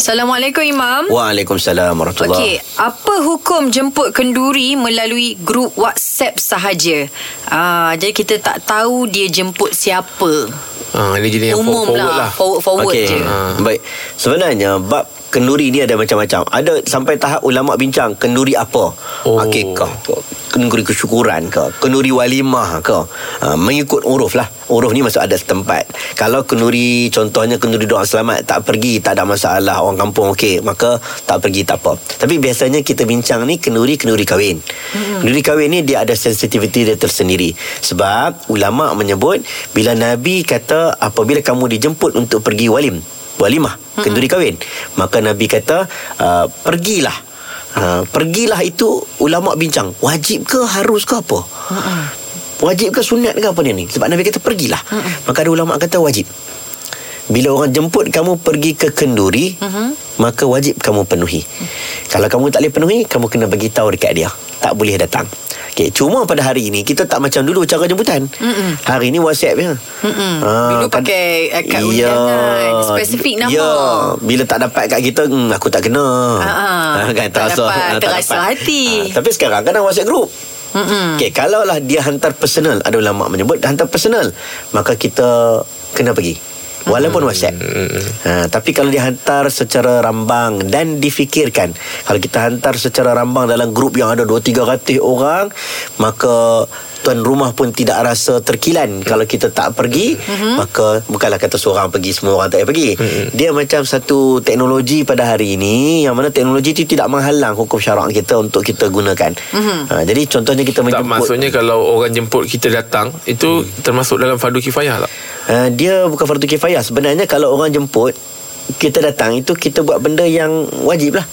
Assalamualaikum Imam. Waalaikumsalam warahmatullahi Okey, apa hukum jemput kenduri melalui grup WhatsApp sahaja? Ah, jadi kita tak tahu dia jemput siapa. Ah, ini jadi yang Umum forward lah, lah. forward, forward Okey. je. Ha. Baik. Sebenarnya bab kenduri ni ada macam-macam. Ada sampai tahap ulama bincang kenduri apa? Oh. Akikah ke? Kenduri kesyukuran ke? Kenduri walimah ke? Ha, mengikut uruf lah. Uruf ni masuk ada setempat. Kalau kenduri contohnya kenduri doa selamat tak pergi tak ada masalah orang kampung okey maka tak pergi tak apa. Tapi biasanya kita bincang ni kenduri-kenduri kahwin. Hmm. Kenduri kahwin ni dia ada sensitiviti dia tersendiri. Sebab ulama menyebut bila Nabi kata apabila kamu dijemput untuk pergi walim walimah kenduri kahwin maka nabi kata uh, pergilah uh, pergilah itu ulama bincang wajib ke harus ke apa wajib ke sunat ke apa dia ni sebab nabi kata pergilah maka ada ulama kata wajib bila orang jemput kamu pergi ke kenduri maka wajib kamu penuhi kalau kamu tak boleh penuhi kamu kena bagi tahu dekat dia tak boleh datang Okay, cuma pada hari ini kita tak macam dulu cara jemputan. Mm-mm. Hari ini WhatsApp je. Mm-mm. Ah, Dulu kan- pakai, eh, kad Ya. undangan, spesifik nama. Ya. Bila tak dapat kat kita, hmm, aku tak kena. Ah, kan, tak dapat, terasa hati. Ah, tapi sekarang kan ada WhatsApp group. Okay, kalaulah dia hantar personal, ada ulama menyebut hantar personal, maka kita kena pergi. Walaupun WhatsApp. Ha, Tapi kalau dia hantar secara rambang Dan difikirkan Kalau kita hantar secara rambang Dalam grup yang ada 2-3 orang Maka Tuan rumah pun tidak rasa terkilan Kalau kita tak pergi Maka Bukanlah kata seorang pergi Semua orang tak payah pergi Dia macam satu teknologi pada hari ini Yang mana teknologi itu tidak menghalang Hukum syarak kita Untuk kita gunakan. Ha, Jadi contohnya kita Tak menjemput maksudnya kalau orang jemput kita datang itu termasuk dalam fardu kifayah tak? Uh, dia bukan fardu kifayah. Sebenarnya kalau orang jemput kita datang itu kita buat benda yang wajib lah.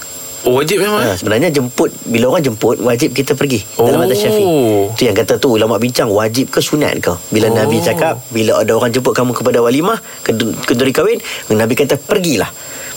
Oh wajib memang. Ha, sebenarnya jemput bila orang jemput wajib kita pergi Oh. dalam mazhab Syafi'i. Tu yang kata tu ulama bincang wajib ke sunat ke. Bila Oh. Nabi cakap bila ada orang jemput kamu kepada walimah kenduri kahwin, Nabi kata pergilah.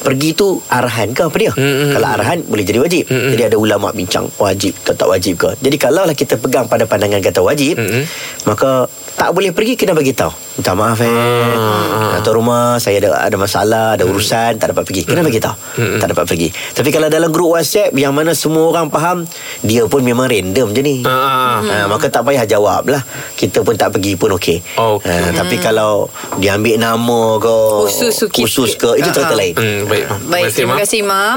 Pergi tu arahan ke apa dia? Mm, mm, Kalau arahan boleh jadi wajib. Mm, mm. Jadi ada ulama bincang wajib ke tak wajib ke. Jadi kalau lah kita pegang pada pandangan kata wajib, Mm, mm. maka tak boleh pergi kena bagi tahu. Minta maaf eh. Ah. Atau rumah saya ada ada masalah, ada urusan, tak dapat pergi. Kena bagi tahu. Mm. Tak dapat pergi. Tapi kalau dalam grup WhatsApp yang mana semua orang faham, dia pun memang random je ni. Ah. Ha, maka tak payah jawab lah Kita pun tak pergi pun okey Okey. ha, Tapi kalau Dia ambil nama ke Khusus Khusus ke Itu cerita lain Hmm, baik. Baik, terima kasih Imam.